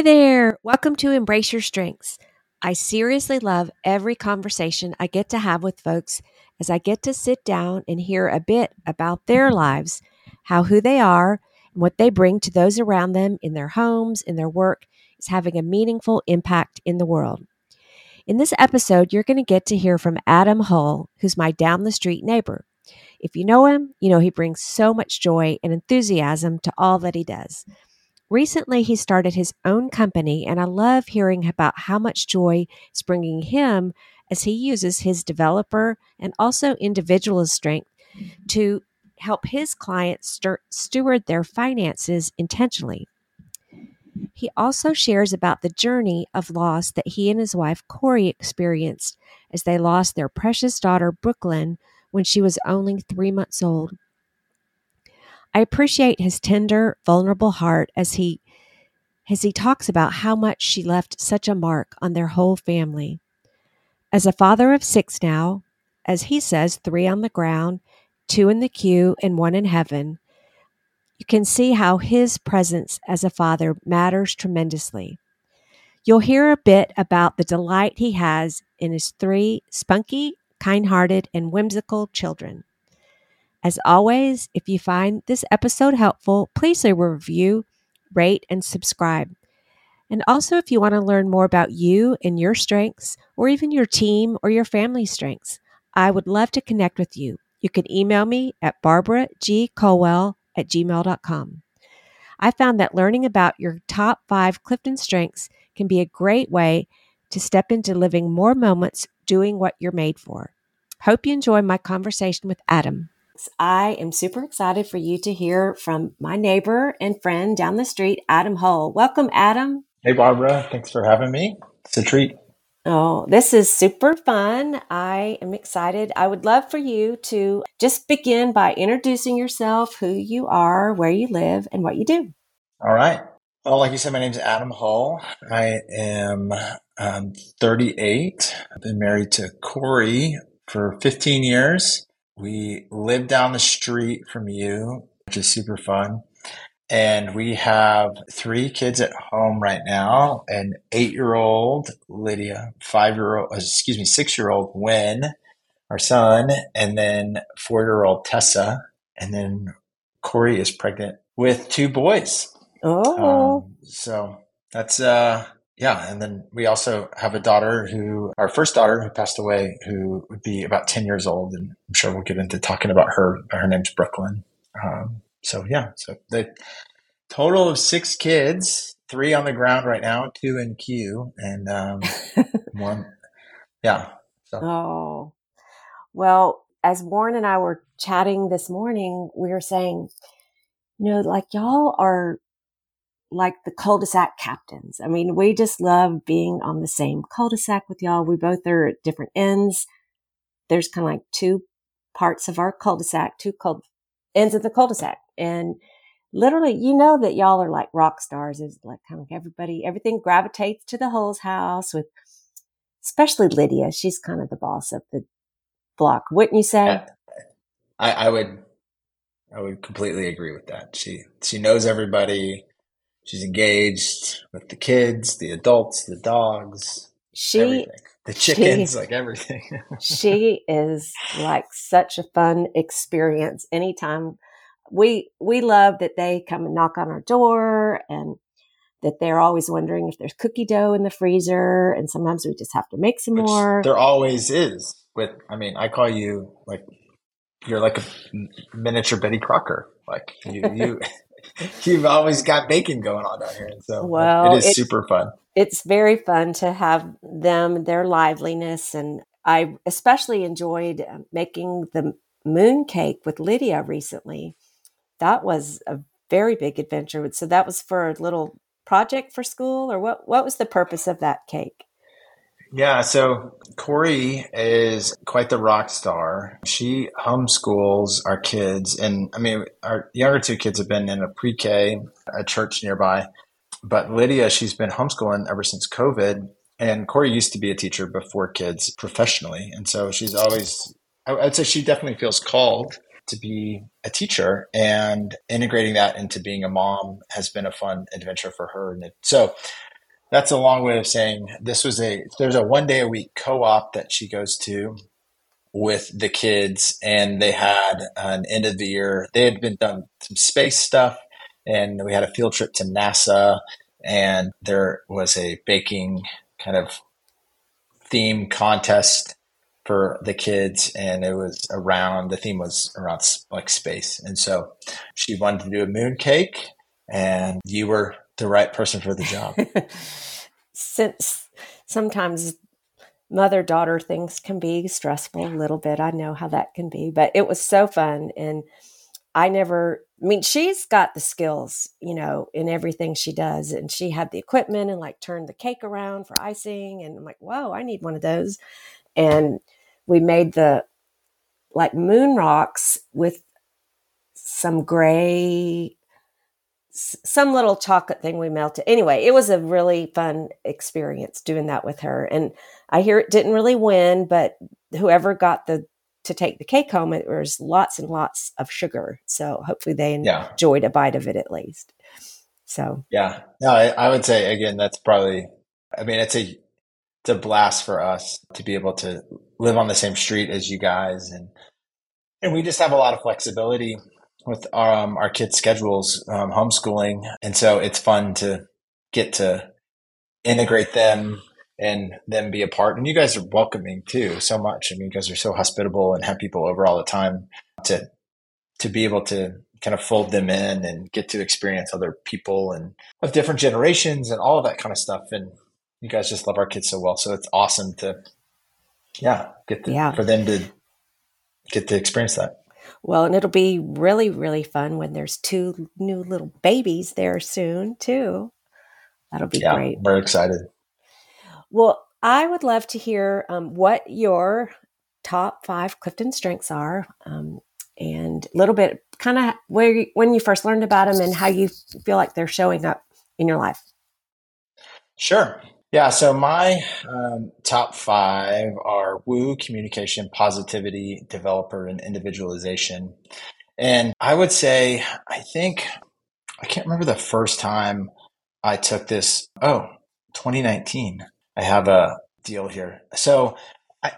Hi there. Welcome to Embrace Your Strengths. I seriously love every conversation I get to have with folks as I get to sit down and hear a bit about their lives, how who they are, and what they bring to those around them in their homes, in their work, is having a meaningful impact in the world. In this episode, you're going to get to hear from Adam Hull, who's my down the street neighbor. If you know him, you know he brings so much joy and enthusiasm to all that he does. Recently, he started his own company, and I love hearing about how much joy it's bringing him as he uses his developer and also individualist strength mm-hmm. to help his clients steward their finances intentionally. He also shares about the journey of loss that he and his wife Corrie experienced as they lost their precious daughter Brooklyn when she was only three months old. I appreciate his tender, vulnerable heart as he as he talks about how much she left such a mark on their whole family. As a father of six now, as he says, three on the ground, two in the queue, and one in heaven, you can see how his presence as a father matters tremendously. You'll hear a bit about the delight he has in his three spunky, kind hearted, and whimsical children. As always, if you find this episode helpful, please leave a review, rate, and subscribe. And also, if you want to learn more about you and your strengths, or even your team or your family's strengths, I would love to connect with you. You can email me at barbaragcolwell at gmail.com. I found that learning about your top five Clifton strengths can be a great way to step into living more moments doing what you're made for. Hope you enjoy my conversation with Adam. I am super excited for you to hear from my neighbor and friend down the street, Adam Hull. Welcome, Adam. Hey, Barbara. Thanks for having me. It's a treat. Oh, this is super fun. I am excited. I would love for you to just begin by introducing yourself, who you are, where you live, and what you do. All right. Well, like you said, my name is Adam Hull. I am um, 38. I've been married to Corrie for 15 years. We live down the street from you, which is super fun. And we have three kids at home right now an eight year old Lydia, five year old, uh, excuse me, six year old Win, our son, and then four year old Tessa. And then Corrie is pregnant with two boys. Oh. Um, so that's, uh, yeah, and then we also have a daughter who, our first daughter who passed away, who would be about 10 years old. And I'm sure we'll get into talking about her. Her name's Brooklyn. Um, so, yeah, so the total of six kids, three on the ground right now, two in queue, and um, one, yeah. So. Oh, well, as Warren and I were chatting this morning, we were saying, you know, like y'all are like the cul-de-sac captains. I mean, we just love being on the same cul-de-sac with y'all. We both are at different ends. There's kind of like two parts of our cul-de-sac, two cul- ends of the cul-de-sac. And literally, you know that y'all are like rock stars. Is like kind of everybody, everything gravitates to the Hull's house with, especially Lydia. She's kind of the boss of the block, wouldn't you say? I, I would, I would completely agree with that. She, she knows everybody She's engaged with the kids, the adults, the dogs, she, everything. the chickens, she, like everything. she is like such a fun experience. Anytime we we love that they come and knock on our door and that they're always wondering if there's cookie dough in the freezer and sometimes we just have to make some Which more. There always is. With I mean, I call you like you're like a miniature Betty Crocker. Like you you you've always got bacon going on down here. So well, it is super fun. It's very fun to have them, their liveliness. And I especially enjoyed uh, making the moon cake with Lydia recently. That was a very big adventure. So that was for a little project for school, or what? What was the purpose of that cake? Yeah, so Corrie is quite the rock star. She homeschools our kids, and I mean, our younger two kids have been in a pre-K, a church nearby, but Lydia, she's been homeschooling ever since COVID. And Corrie used to be a teacher before kids professionally, and so she's always, I'd say, she definitely feels called to be a teacher and integrating that into being a mom has been a fun adventure for her. And so that's a long way of saying this was a there's a one day a week co-op that she goes to with the kids and they had an end of the year they had been done some space stuff and we had a field trip to nasa and there was a baking kind of theme contest for the kids and it was around the theme was around like space. And so she wanted to do a moon cake and you were the right person for the job. Since sometimes mother daughter things can be stressful a little bit. I know how that can be, but it was so fun. And I never, I mean, she's got the skills, you know, in everything she does. And she had the equipment and like turned the cake around for icing. And I'm like, whoa, I need one of those. And we made the like moon rocks with some gray some little chocolate thing we melted. Anyway, it was a really fun experience doing that with her. And I hear it didn't really win, but whoever got the to take the cake home, it was lots and lots of sugar. So hopefully they yeah. enjoyed a bite of it at least. So yeah, no, I, I would say again that's probably. I mean, it's a it's a blast for us to be able to live on the same street as you guys and and we just have a lot of flexibility with um, our kids' schedules, um, homeschooling, and so it's fun to get to integrate them and them be a part. And you guys are welcoming too so much. I mean, you guys are so hospitable and have people over all the time to to be able to kind of fold them in and get to experience other people and of different generations and all of that kind of stuff. And you guys just love our kids so well, so it's awesome to yeah get to, yeah. for them to get to experience that. Well, and it'll be really, really fun when there's two new little babies there soon, too. That'll be yeah, great. We're excited. Well, I would love to hear um, what your top five Clifton strengths are, um, and a little bit kind of where you, when you first learned about them and how you feel like they're showing up in your life. Sure. Yeah, so my um, top five are woo, communication, positivity, developer, and individualization. And I would say, I think, I can't remember the first time I took this. Oh, 2019. I have a deal here. So, I,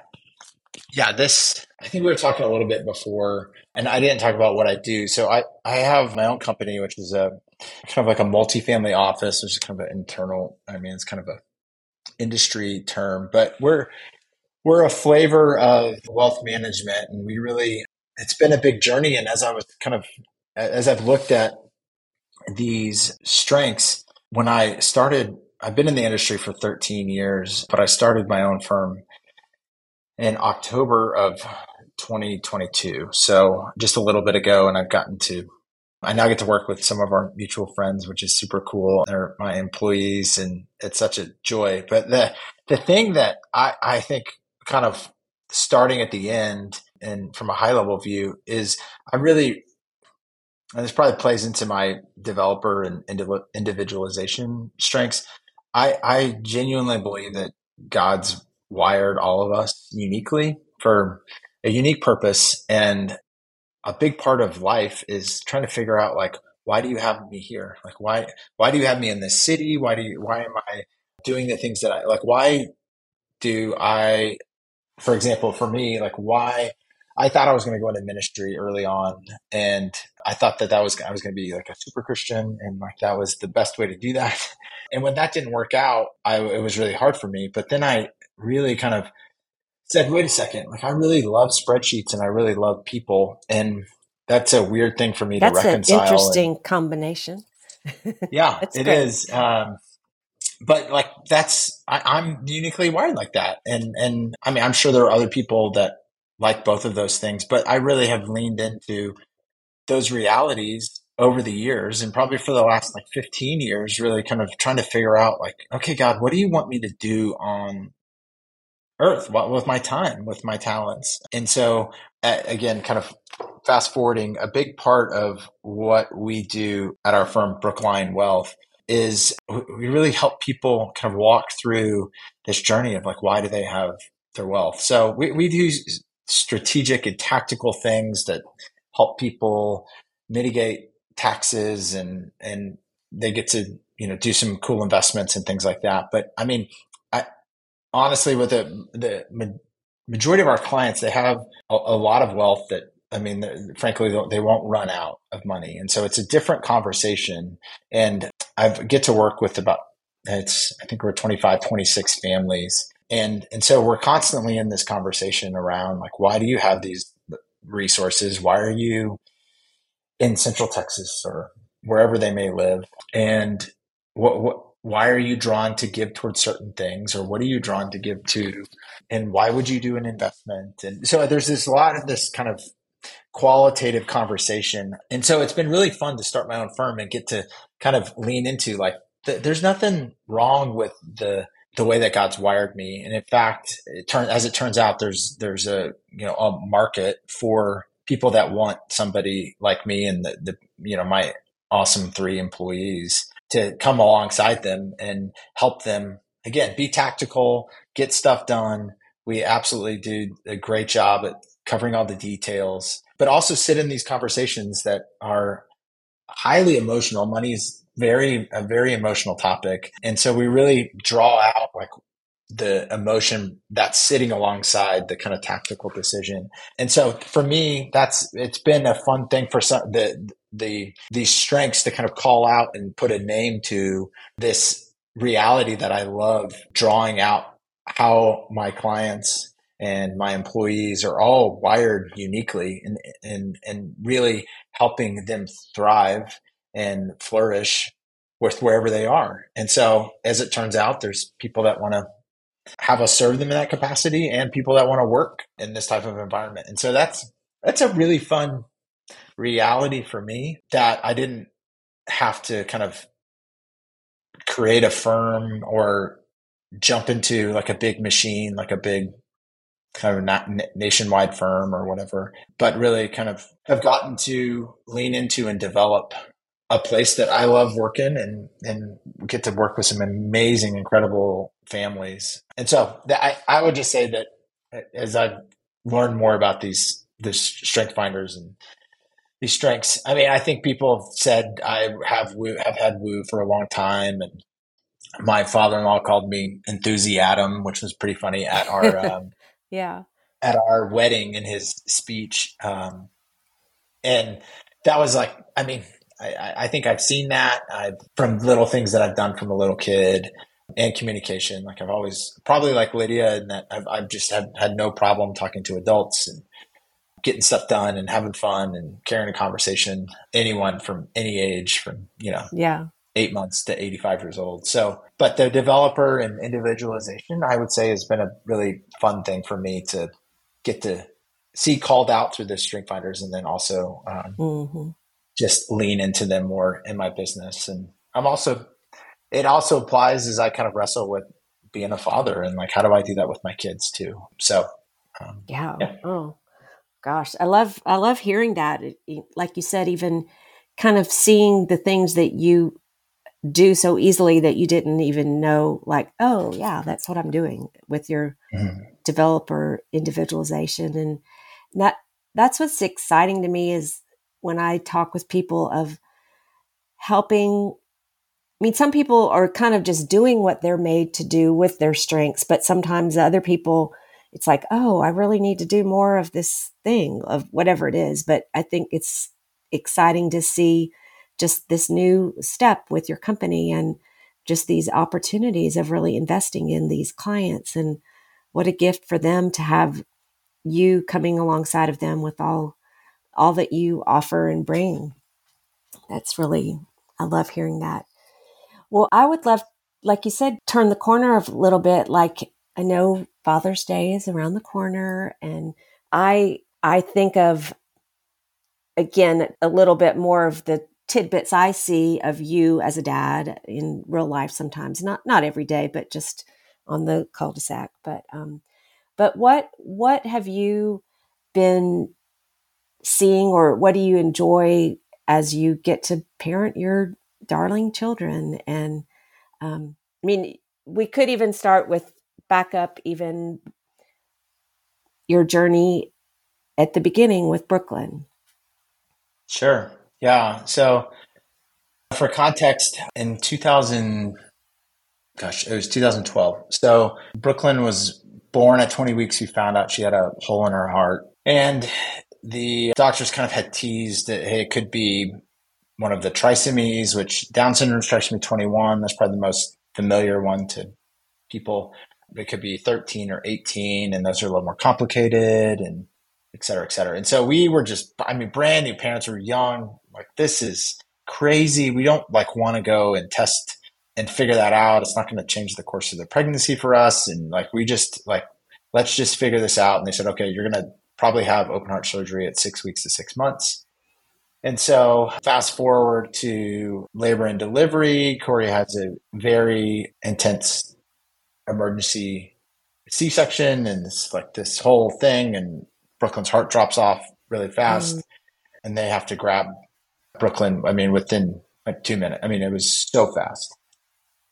yeah, this, I think we were talking a little bit before, and I didn't talk about what I do. So, I, I have my own company, which is a kind of like a multifamily office, which is kind of an internal, I mean, it's kind of a industry term, but we're we're a flavor of wealth management, and we really it's been a big journey. And as I was kind of as I've looked at these strengths, when I started, I've been in the industry for 13 years, but I started my own firm in October of 2022. So just a little bit ago, and I've gotten to I now get to work with some of our mutual friends, which is super cool. They're my employees and it's such a joy. But the the thing that I, I think kind of starting at the end and from a high level view is I really and this probably plays into my developer and individualization strengths. I, I genuinely believe that God's wired all of us uniquely for a unique purpose. And a big part of life is trying to figure out like why do you have me here? Like why why do you have me in this city? Why do you why am i doing the things that i like why do i for example for me like why i thought i was going to go into ministry early on and i thought that that was i was going to be like a super christian and like that was the best way to do that. And when that didn't work out i it was really hard for me but then i really kind of said, wait a second, like I really love spreadsheets and I really love people. And that's a weird thing for me that's to reconcile. That's an interesting and, combination. yeah, it great. is. Um, but like that's I, am uniquely wired like that. And and I mean I'm sure there are other people that like both of those things, but I really have leaned into those realities over the years and probably for the last like 15 years really kind of trying to figure out like okay god what do you want me to do on earth with my time with my talents and so again kind of fast forwarding a big part of what we do at our firm brookline wealth is we really help people kind of walk through this journey of like why do they have their wealth so we, we do strategic and tactical things that help people mitigate taxes and and they get to you know do some cool investments and things like that. But I mean, honestly with the the majority of our clients, they have a, a lot of wealth that I mean, frankly, they won't run out of money, and so it's a different conversation. And I get to work with about it's I think we're 25, 26 families, and and so we're constantly in this conversation around like, why do you have these resources? Why are you in Central Texas or wherever they may live. And what, what, why are you drawn to give towards certain things or what are you drawn to give to? And why would you do an investment? And so there's this lot of this kind of qualitative conversation. And so it's been really fun to start my own firm and get to kind of lean into like, th- there's nothing wrong with the, the way that God's wired me. And in fact, it turns, as it turns out, there's, there's a, you know, a market for people that want somebody like me and the, the you know my awesome three employees to come alongside them and help them again be tactical get stuff done. We absolutely do a great job at covering all the details but also sit in these conversations that are highly emotional. Money is very a very emotional topic. And so we really draw out like the emotion that's sitting alongside the kind of tactical decision. And so for me, that's it's been a fun thing for some the the these strengths to kind of call out and put a name to this reality that I love drawing out how my clients and my employees are all wired uniquely and and and really helping them thrive and flourish with wherever they are. And so as it turns out, there's people that want to have us serve them in that capacity and people that want to work in this type of environment. And so that's that's a really fun reality for me that I didn't have to kind of create a firm or jump into like a big machine, like a big kind of not nationwide firm or whatever, but really kind of have gotten to lean into and develop a place that I love working and and get to work with some amazing, incredible families. And so that, I, I would just say that as I've learned more about these these strength finders and these strengths, I mean, I think people have said I have woo, have had woo for a long time, and my father in law called me enthusiasm, which was pretty funny at our um, yeah at our wedding in his speech, um, and that was like, I mean, I, I think I've seen that I've, from little things that I've done from a little kid and communication. Like I've always probably like Lydia and that I've, I've just had, had no problem talking to adults and getting stuff done and having fun and carrying a conversation. Anyone from any age from, you know, yeah, eight months to 85 years old. So, but the developer and individualization, I would say has been a really fun thing for me to get to see called out through the strength finders and then also um, mm-hmm just lean into them more in my business. And I'm also, it also applies as I kind of wrestle with being a father and like, how do I do that with my kids too? So, um, yeah. yeah. Oh gosh. I love, I love hearing that. It, like you said, even kind of seeing the things that you do so easily that you didn't even know like oh yeah that's what i'm doing with your mm-hmm. developer individualization and that that's what's exciting to me is when I talk with people of helping. I mean, some people are kind of just doing what they're made to do with their strengths, but sometimes other people, it's like, oh, I really need to do more of this thing, of whatever it is. But I think it's exciting to see just this new step with your company and just these opportunities of really investing in these clients and what a gift for them to have you coming alongside of them with all all that you offer and bring. That's really, I love hearing that. Well, I would love, like you said, turn the corner a little bit. Like I know Father's Day is around the corner, and I I think of again a little bit more of the tidbits I see of you as a dad in real life sometimes. Not not every day, but just on the cul-de-sac. But um, but what what have you been seeing, or what do you enjoy as you get to parent your darling children? And um, I mean, we could even start with back up even your journey at the beginning with Brooklyn. Sure. Yeah. So, for context, in 2000, gosh, it was 2012. So, Brooklyn was born at 20 weeks. We found out she had a hole in her heart. And the doctors kind of had teased that hey, it could be one of the trisomies, which Down syndrome is trisomy 21. That's probably the most familiar one to people. It could be 13 or 18, and those are a little more complicated and et cetera, et cetera. And so we were just, I mean, brand new parents were young. Like, this is crazy. We don't like want to go and test and figure that out. It's not going to change the course of the pregnancy for us. And like, we just like, let's just figure this out. And they said, okay, you're going to probably have open heart surgery at six weeks to six months. And so, fast forward to labor and delivery, Corrie has a very intense emergency C section and it's like this whole thing. And Brooklyn's heart drops off really fast. Mm. And they have to grab Brooklyn, I mean, within like two minutes. I mean, it was so fast.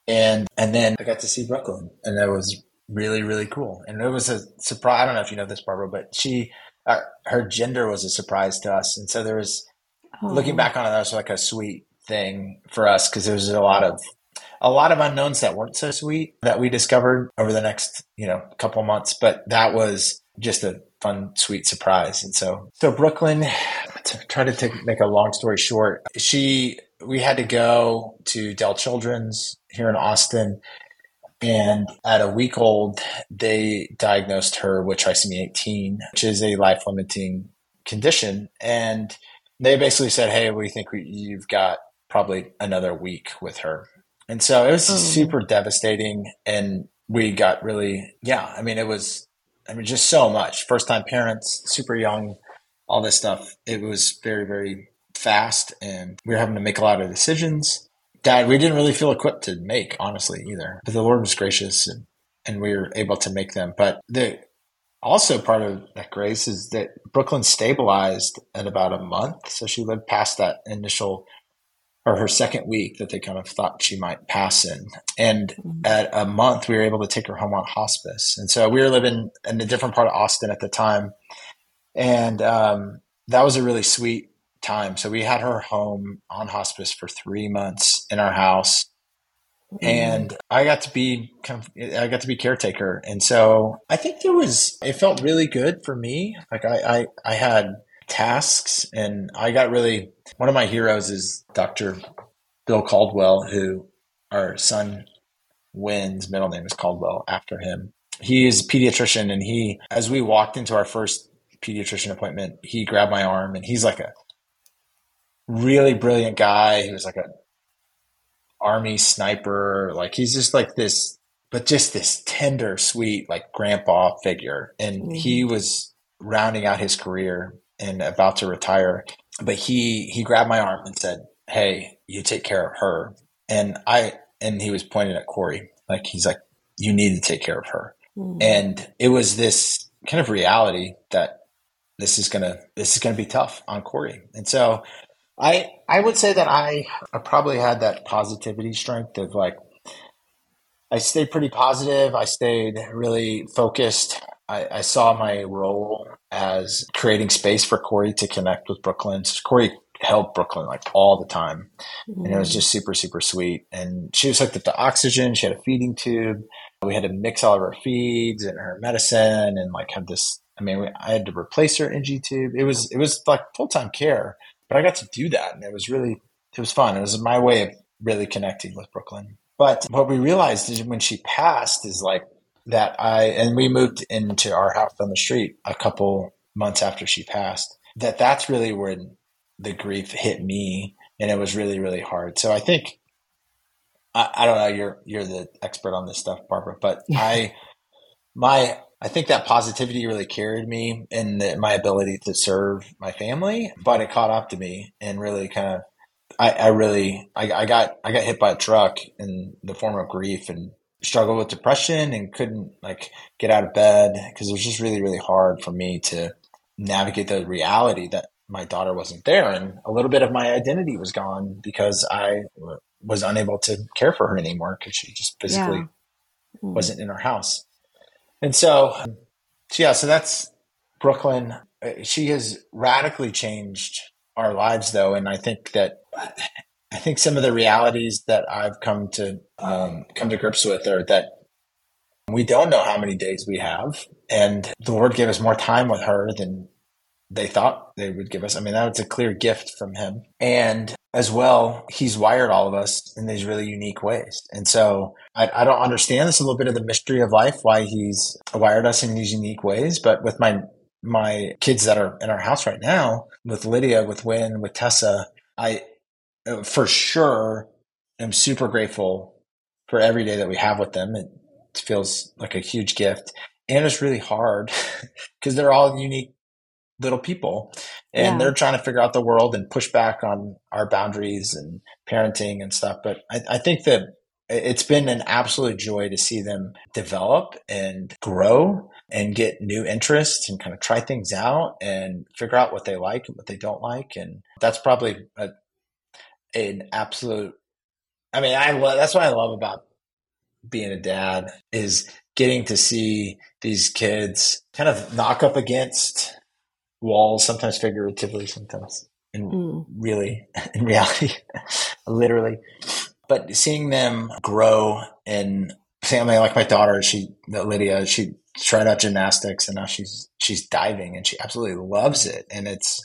And and then I got to see Brooklyn, and that was really really cool. And it was a surprise. I don't know if you know this, Barbara, but she uh, her gender was a surprise to us, and so there was oh. looking back on it, that was like a sweet thing for us because there was a lot of a lot of unknowns that weren't so sweet that we discovered over the next you know couple months. But that was just a fun, sweet surprise. And so so Brooklyn, to try to take, make a long story short, she we had to go to Dell Children's here in Austin and at a week old, they diagnosed her with trisomy 18, which is a life limiting condition. And they basically said, Hey, we think we, you've got probably another week with her. And so it was oh. super devastating. And we got really, yeah, I mean, it was, I mean, just so much. First time parents, super young, all this stuff. It was very, very fast. And we were having to make a lot of decisions that we didn't really feel equipped to make, honestly, either. But the Lord was gracious and, and we were able to make them. But the also part of that grace is that Brooklyn stabilized in about a month. So she lived past that initial or her second week that they kind of thought she might pass in. And mm-hmm. at a month, we were able to take her home on hospice. And so we were living in a different part of Austin at the time. And um, that was a really sweet time. So we had her home on hospice for three months in our house. Mm-hmm. And I got to be kind of, I got to be caretaker. And so I think there was, it felt really good for me. Like I, I, I had tasks and I got really, one of my heroes is Dr. Bill Caldwell, who our son Win's middle name is Caldwell after him. He is a pediatrician and he, as we walked into our first pediatrician appointment, he grabbed my arm and he's like a really brilliant guy. He was like a army sniper. Like he's just like this, but just this tender, sweet, like grandpa figure. And mm-hmm. he was rounding out his career and about to retire. But he he grabbed my arm and said, Hey, you take care of her. And I and he was pointing at Corrie. Like he's like, You need to take care of her. Mm-hmm. And it was this kind of reality that this is gonna this is gonna be tough on Corrie. And so I I would say that I, I probably had that positivity strength of like I stayed pretty positive. I stayed really focused. I, I saw my role as creating space for Corrie to connect with Brooklyn. So Corrie helped Brooklyn like all the time. Mm-hmm. And it was mm. just super, super sweet. And she was hooked up to oxygen. She had a feeding tube. We had to mix all of her feeds and her medicine and like had this, I mean, I had to replace her NG tube. It was, it was like full time care. But I got to do that, and it was really it was fun. It was my way of really connecting with Brooklyn. But what we realized is when she passed is like that I and we moved into our house on the street a couple months after she passed. That that's really when the grief hit me, and it was really really hard. So I think I, I don't know. You're you're the expert on this stuff, Barbara, but I my I think that positivity really carried me in the, my ability to serve my family, but it caught up to me and really kind of I, I really I, I got I got hit by a truck in the form of grief and struggled with depression and couldn't like get out of bed because it was just really really hard for me to navigate the reality that my daughter wasn't there and a little bit of my identity was gone because I was unable to care for her anymore because she just physically yeah. mm. wasn't in our house. And so, so yeah, so that's Brooklyn. She has radically changed our lives though. And I think that I think some of the realities that I've come to um, come to grips with are that we don't know how many days we have, and the Lord gave us more time with her than they thought they would give us. I mean, that's a clear gift from Him, and as well, He's wired all of us in these really unique ways. And so, I, I don't understand this a little bit of the mystery of life, why He's wired us in these unique ways. But with my my kids that are in our house right now, with Lydia, with Win, with Tessa, I Uh, for sure am super grateful for every day that we have with them. It feels like a huge gift. And it's really hard because they're all unique little people and yeah. they're trying to figure out the world and push back on our boundaries and parenting and stuff. But I, I think that it's been an absolute joy to see them develop and grow and get new interests and kind of try things out and figure out what they like and what they don't like. And that's probably a, an absolute. I mean, I love that's what I love about being a dad is getting to see these kids kind of knock up against walls, sometimes figuratively, sometimes in mm. really in reality, literally. But seeing them grow and family, like my daughter, she Lydia, she tried out gymnastics and now she's she's diving and she absolutely loves it. And it's,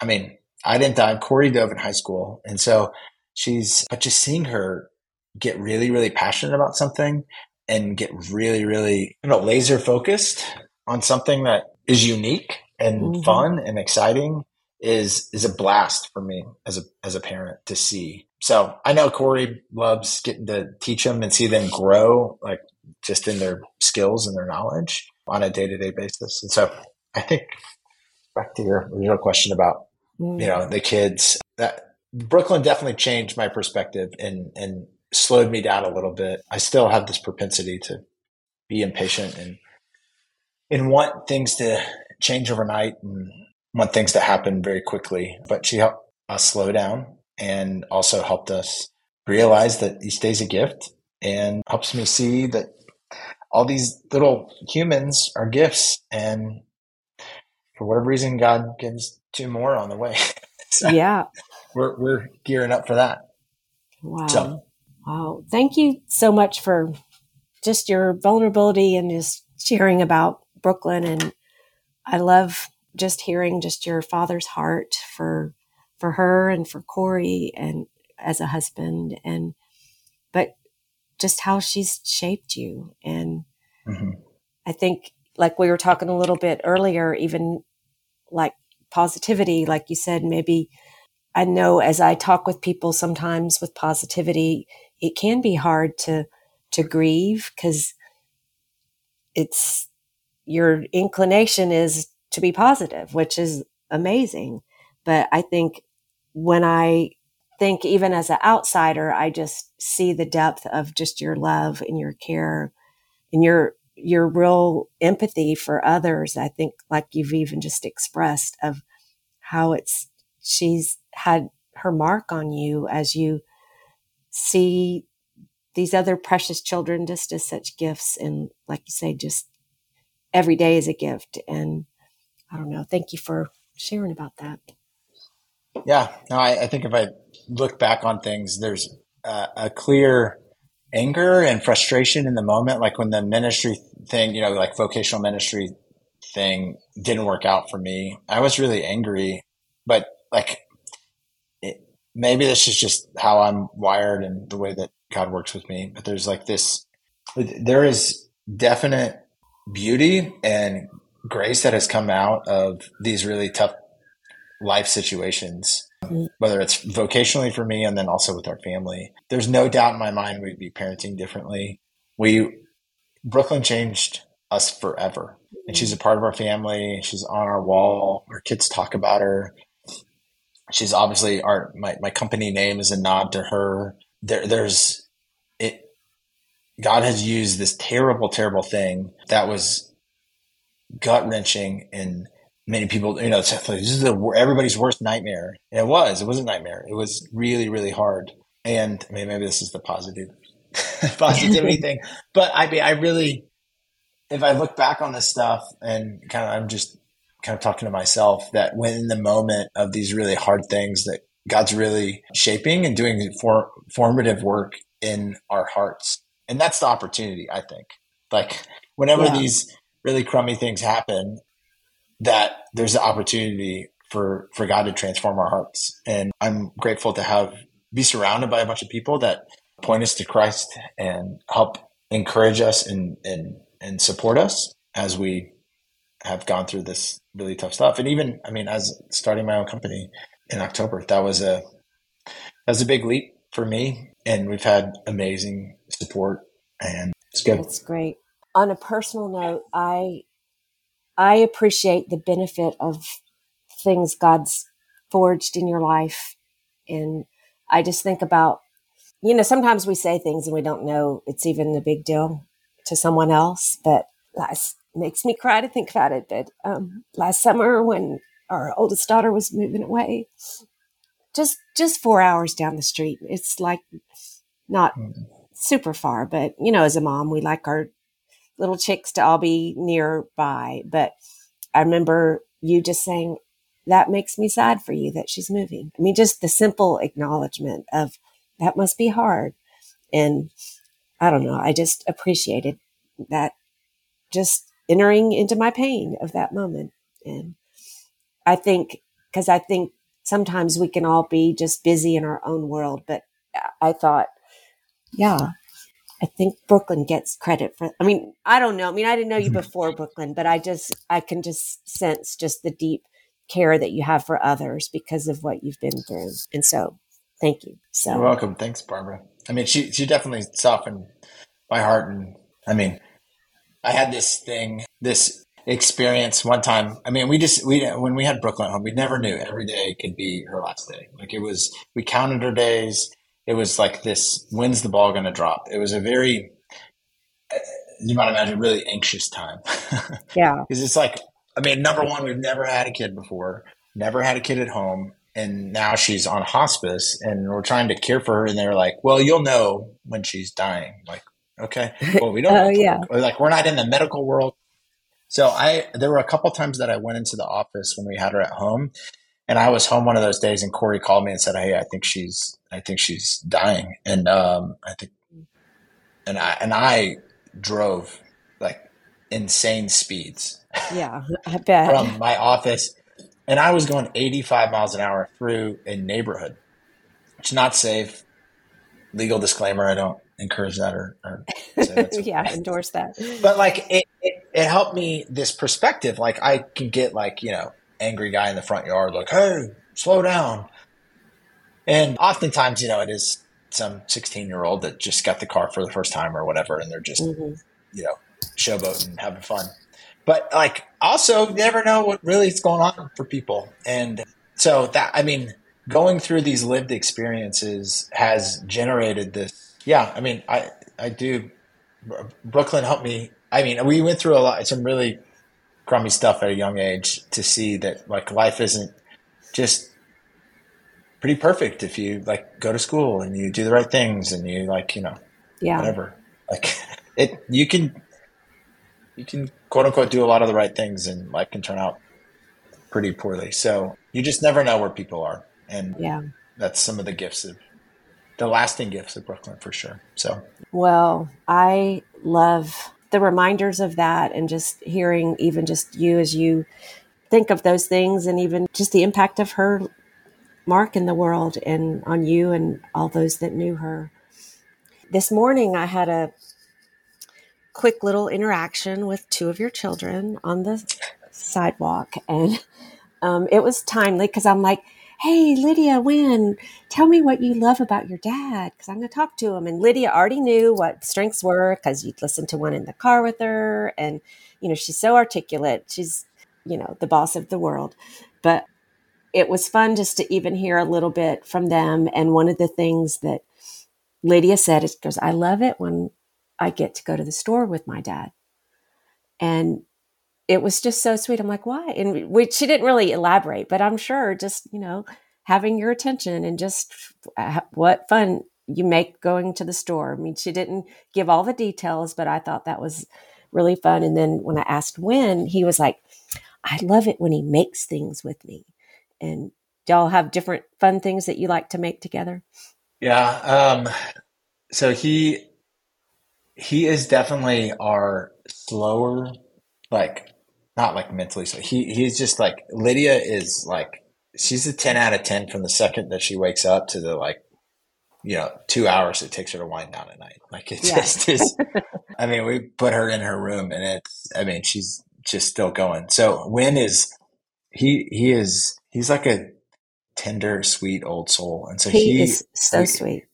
I mean, I didn't dive. Corrie dove in high school. And so she's, but just seeing her get really, really passionate about something and get really, really, you know, laser focused on something that is unique and mm-hmm. fun and exciting is, is a blast for me as a, as a parent to see. So I know Corrie loves getting to teach them and see them grow, like just in their skills and their knowledge on a day to day basis. And so I think back to your original question about mm. you know the kids that Brooklyn definitely changed my perspective and and slowed me down a little bit. I still have this propensity to be impatient and and want things to change overnight and want things to happen very quickly. But she helped us slow down and also helped us realize that each day's a gift and helps me see that all these little humans are gifts and for whatever reason, God gives two more on the way. so yeah. We're, we're gearing up for that. Wow. So. Wow. Thank you so much for just your vulnerability and just sharing about Brooklyn. And I love just hearing just your father's heart for, for her and for Corrie and as a husband and, but just how she's shaped you. And mm-hmm. I think like we were talking a little bit earlier, even like positivity, like you said, maybe I know as I talk with people sometimes with positivity, it can be hard to to grieve because it's your inclination is to be positive, which is amazing. But I think when I think even as an outsider, I just see the depth of just your love and your care and your your real empathy for others. I think, like you've even just expressed, of how it's she's had her mark on you as you see these other precious children just as such gifts. And like you say, just every day is a gift. And I don't know. Thank you for sharing about that. Yeah, no, I, I think if I look back on things, there's a, a clear anger and frustration in the moment, like when the ministry thing, you know, like vocational ministry thing didn't work out for me. I was really angry, but like it, maybe this is just how I'm wired and the way that God works with me. But there's like this, there is definite beauty and grace that has come out of these really tough life situations whether it's vocationally for me and then also with our family. There's no doubt in my mind we'd be parenting differently. We Brooklyn changed us forever. And she's a part of our family. She's on our wall. Our kids talk about her. she's obviously our my, my company name is a nod to her. There there's it God has used this terrible, terrible thing that was gut wrenching and many people, you know, it's like, this is the, everybody's worst nightmare. And it was, it was a nightmare. It was really, really hard. And I mean, maybe this is the positive positivity thing, but I mean, I really, if I look back on this stuff and kind of, I'm just kind of talking to myself that when in the moment of these really hard things that God's really shaping and doing for, formative work in our hearts. And that's the opportunity, I think. Like whenever yeah. these really crummy things happen, that there's an opportunity for for God to transform our hearts. And I'm grateful to have be surrounded by a bunch of people that point us to Christ and help encourage us and and and support us as we have gone through this really tough stuff. And even I mean, as starting my own company in October, that was a that was a big leap for me. And we've had amazing support and it's good. It's great. On a personal note, I I appreciate the benefit of things God's forged in your life. And I just think about, you know, sometimes we say things and we don't know it's even a big deal to someone else, but last makes me cry to think about it. But um, last summer when our oldest daughter was moving away, just just four hours down the street. It's like not mm-hmm. super far, but you know, as a mom, we like our little chicks to all be nearby. But I remember you just saying, that makes me sad for you that she's moving. I mean, just the simple acknowledgement of that must be hard. And I don't know, I just appreciated that just entering into my pain of that moment. And I think, because I think sometimes we can all be just busy in our own world, but I thought, yeah, I think Brooklyn gets credit for. I mean, I don't know. I mean, I didn't know you mm-hmm. before Brooklyn, but I just I can just sense just the deep care that you have for others because of what you've been through, and so thank you. So you're welcome. Thanks, Barbara. I mean, she she definitely softened my heart, and I mean, I had this thing, this experience one time. I mean, we just we when we had Brooklyn home, we never knew every day could be her last day. Like it was, we counted her days it was like this when's the ball going to drop? It was a very you might imagine really anxious time. Yeah. Because it's like i mean number one we've never had a kid before never had a kid at home and now she's on hospice and we're trying to care for her and they're like well you'll know when she's dying. Like okay well we don't oh yeah. Like we're not in the medical world. So i there were a couple times that i went into the office when we had her at home and I was home one of those days, and Corrie called me and said, "Hey, I think she's, I think she's dying." And um, I think, and I and I drove like insane speeds. Yeah, I bet from my office, and I was going 85 miles an hour through a neighborhood. It's not safe. Legal disclaimer: I don't encourage that or, or yeah, endorse that. But like it, it, it helped me this perspective. Like I can get like you know angry guy in the front yard, like, hey, slow down. And oftentimes, you know, it is some 16 year old that just got the car for the first time or whatever, and they're just, mm-hmm. you know, showboating, having fun. But like, also, you never know what really is going on for people. And so that, I mean, going through these lived experiences has generated this. Yeah, I mean, I, I do. Brooklyn helped me. I mean, we went through a lot, some really crummy stuff at a young age to see that like life isn't just pretty perfect if you like go to school and you do the right things and you like you know yeah. whatever. Like it you can you can quote unquote do a lot of the right things and life can turn out pretty poorly. So you just never know where people are. And yeah. that's some of the gifts of the lasting gifts of brooklyn for sure. So well i love the reminders of that and just hearing even just you as you think of those things and even just the impact of her mark in the world and on you and all those that knew her. This morning I had a quick little interaction with two of your children on the sidewalk and um, it was timely because I'm like, hey, Lydia, Win, tell me what you love about your dad because I'm going to talk to him. And Lydia already knew what strengths were because you'd listen to one in the car with her. And, you know, she's so articulate. She's, you know, the boss of the world. But it was fun just to even hear a little bit from them. And one of the things that Lydia said is because I love it when I get to go to the store with my dad. And it was just so sweet. I'm like, why? And we, she didn't really elaborate, but I'm sure just, you know, having your attention and just uh, what fun you make going to the store. I mean, she didn't give all the details, but I thought that was really fun. And then when I asked Win, he was like, I love it when he makes things with me. And y'all have different fun things that you like to make together? Yeah. Um, so he he is definitely our slower, like not like mentally so he he's just like Lydia is like she's a ten out of ten from the second that she wakes up to the like you know, two hours it takes her to wind down at night. Like it yeah. just is I mean, we put her in her room and it's I mean, she's just still going. So Win is he he is he's like a tender, sweet old soul. And so he, he is so we, sweet.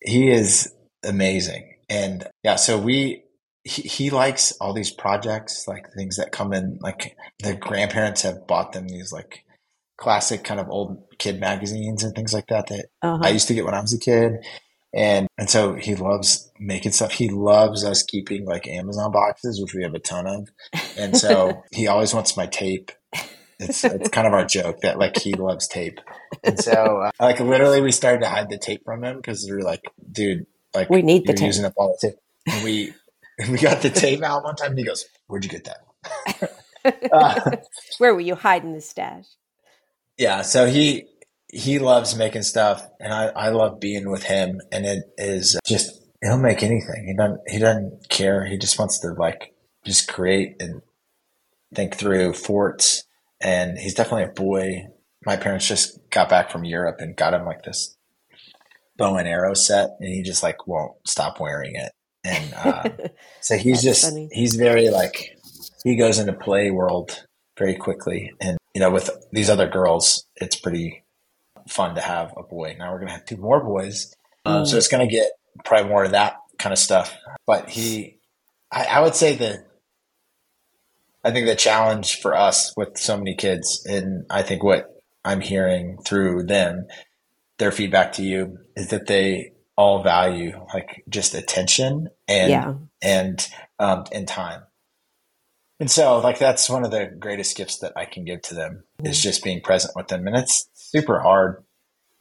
He is amazing. And yeah, so we, he, he likes all these projects, like things that come in, like the grandparents have bought them these like classic kind of old kid magazines and things like that that uh-huh. I used to get when I was a kid. And and so he loves making stuff. He loves us keeping like Amazon boxes, which we have a ton of. And so he always wants my tape it's it's kind of our joke that like he loves tape, and so uh, like literally we started to hide the tape from him because we were like, dude, like we need the tape. using up all the tape. And we we got the tape out one time, and he goes, "Where'd you get that?" uh, Where were you hiding the stash? Yeah, so he he loves making stuff, and I I love being with him, and it is just he'll make anything. He doesn't he doesn't care. He just wants to like just create and think through forts and he's definitely a boy. My parents just got back from Europe and got him like this bow and arrow set, and he just like won't stop wearing it. And uh, so he's just funny. he's very like he goes into play world very quickly, and you know with these other girls, it's pretty fun to have a boy. Now we're gonna have two more boys, um, so mm. it's gonna get probably more of that kind of stuff. But he, I, I would say that I think the challenge for us with so many kids, and I think what I'm hearing through them, their feedback to you is that they all value like just attention and yeah. and um, and time. And so, like that's one of the greatest gifts that I can give to them mm-hmm. is just being present with them, and it's super hard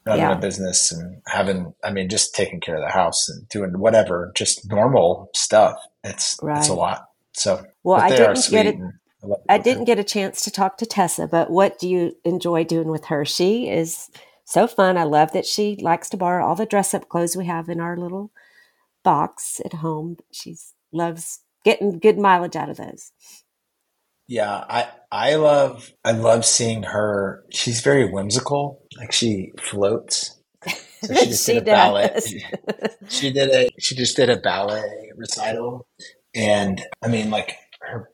running yeah. a business and having, I mean, just taking care of the house and doing whatever, just normal stuff. It's right. it's a lot. So, well, I didn't get it. I, I didn't get a chance to talk to Tessa, but what do you enjoy doing with her? She is so fun. I love that she likes to borrow all the dress up clothes we have in our little box at home. She loves getting good mileage out of those. Yeah, I I love I love seeing her. She's very whimsical. Like she floats. So she just she did a ballet. she did a she just did a ballet recital, and I mean, like her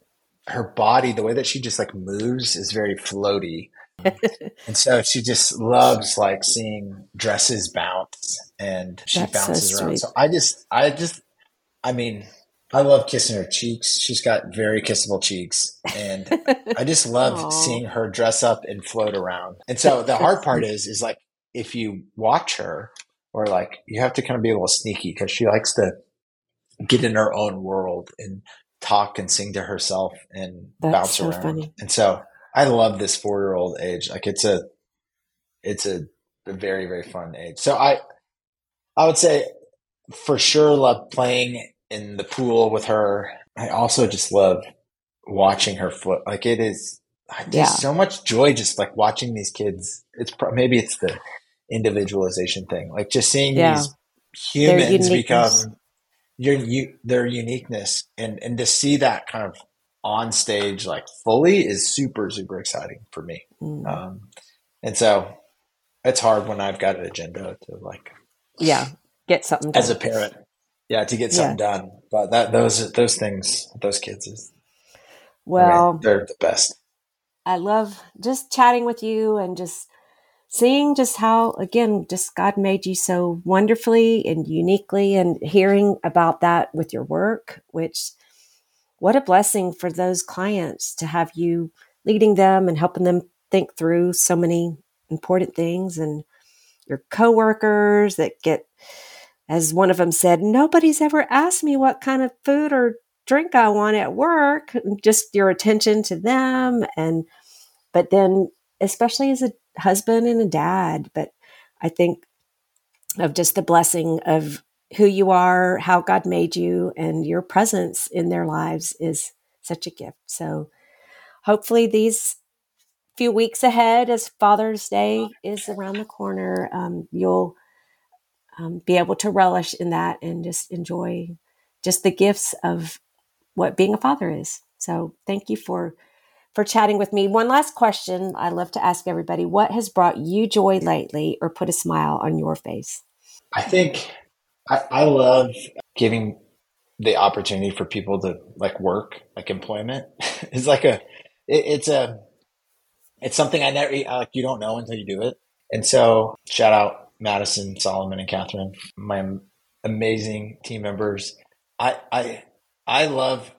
her body, the way that she just like moves, is very floaty. and so she just loves like seeing dresses bounce, and she That's bounces so around. So I just, I just, I mean, I love kissing her cheeks. She's got very kissable cheeks. And I just love seeing her dress up and float around. And so the hard part is, is like if you watch her or like you have to kind of be a little sneaky because she likes to get in her own world and talk and sing to herself and That's bounce so around. Funny. And so I love this four year old age. Like it's a, it's a, a very, very fun age. So I, I would say for sure love playing in the pool with her. I also just love watching her foot. Like it is, yeah. so much joy just like watching these kids. It's pro- maybe it's the individualization thing, like just seeing yeah. these humans become your you their uniqueness and and to see that kind of on stage like fully is super super exciting for me mm. um and so it's hard when i've got an agenda to like yeah get something done. as a parent yeah to get something yeah. done but that those those things those kids is well I mean, they're the best i love just chatting with you and just seeing just how again just god made you so wonderfully and uniquely and hearing about that with your work which what a blessing for those clients to have you leading them and helping them think through so many important things and your coworkers that get as one of them said, nobody's ever asked me what kind of food or drink I want at work. Just your attention to them. And, but then, especially as a husband and a dad, but I think of just the blessing of who you are, how God made you, and your presence in their lives is such a gift. So hopefully, these few weeks ahead, as Father's Day is around the corner, um, you'll um, be able to relish in that and just enjoy just the gifts of what being a father is. So thank you for for chatting with me. One last question I love to ask everybody: What has brought you joy lately, or put a smile on your face? I think I, I love giving the opportunity for people to like work, like employment. it's like a, it, it's a, it's something I never like. You don't know until you do it. And so, shout out Madison, Solomon, and Catherine, my amazing team members. I I I love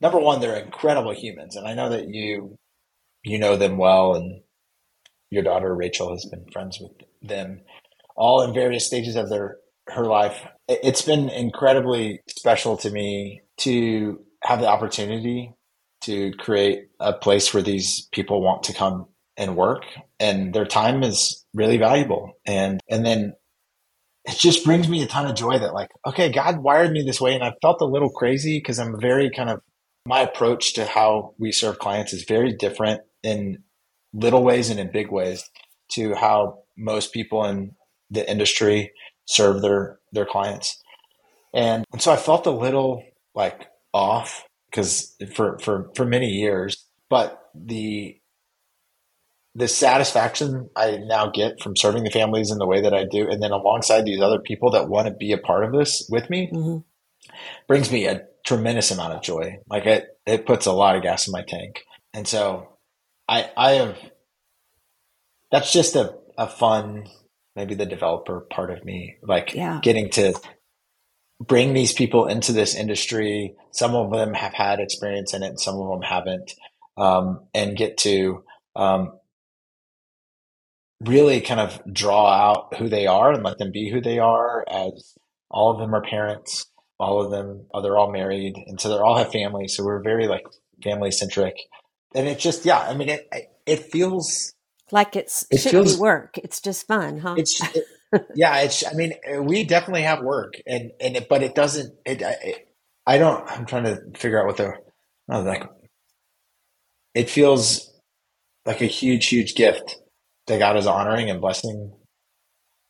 number one, they're incredible humans, and I know that you you know them well, and your daughter Rachel has been friends with them all in various stages of their her life. It's been incredibly special to me to have the opportunity to create a place where these people want to come and work and their time is really valuable and and then it just brings me a ton of joy that like okay god wired me this way and i felt a little crazy because i'm very kind of my approach to how we serve clients is very different in little ways and in big ways to how most people in the industry serve their their clients. And, and so I felt a little like off because for, for, for many years, but the, the satisfaction I now get from serving the families in the way that I do, and then alongside these other people that want to be a part of this with me, mm-hmm. brings me a tremendous amount of joy. Like it, it puts a lot of gas in my tank. And so I, I have, that's just a, a fun maybe the developer part of me, like yeah. getting to bring these people into this industry. Some of them have had experience in it, some of them haven't, um, and get to um, really kind of draw out who they are and let them be who they are. As all of them are parents, all of them, oh, they're all married, and so they all have families. So we're very like family centric, and it just yeah, I mean it it feels like it's it shouldn't feels, be work. It's just fun, huh? It's it, yeah. It's I mean we definitely have work, and and it, but it doesn't. It, it I don't. I'm trying to figure out what the oh, like. It feels like a huge, huge gift that God is honoring and blessing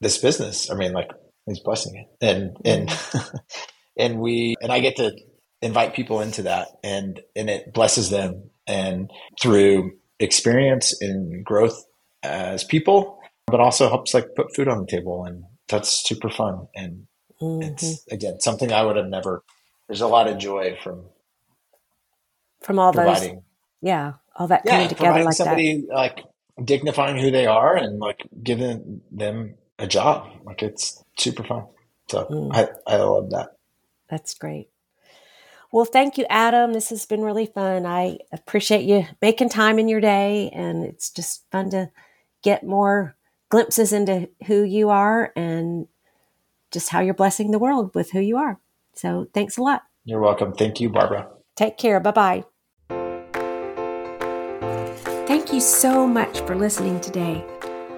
this business. I mean, like He's blessing it, and and mm-hmm. and we and I get to invite people into that, and and it blesses them, and through experience and growth as people, but also helps like put food on the table. And that's super fun. And mm-hmm. it's again, something I would have never, there's a lot of joy from, from all providing. those. Yeah. All that coming yeah, together like somebody that. like dignifying who they are and like giving them a job. Like it's super fun. So mm. I, I love that. That's great. Well, thank you, Adam. This has been really fun. I appreciate you making time in your day, and it's just fun to get more glimpses into who you are and just how you're blessing the world with who you are. So, thanks a lot. You're welcome. Thank you, Barbara. Take care. Bye bye. Thank you so much for listening today.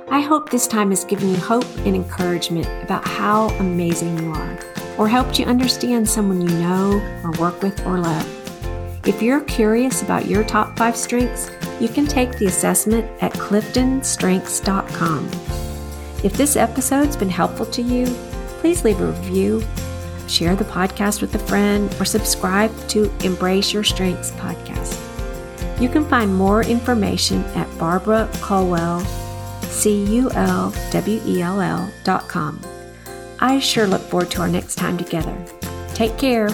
I hope this time has given you hope and encouragement about how amazing you are or helped you understand someone you know or work with or love. If you're curious about your top five strengths, you can take the assessment at cliftonstrengths.com. If this episode's been helpful to you, please leave a review, share the podcast with a friend, or subscribe to Embrace Your Strengths podcast. You can find more information at Barbara Culwell, C U L W E L L dot. I sure look forward to our next time together. Take care.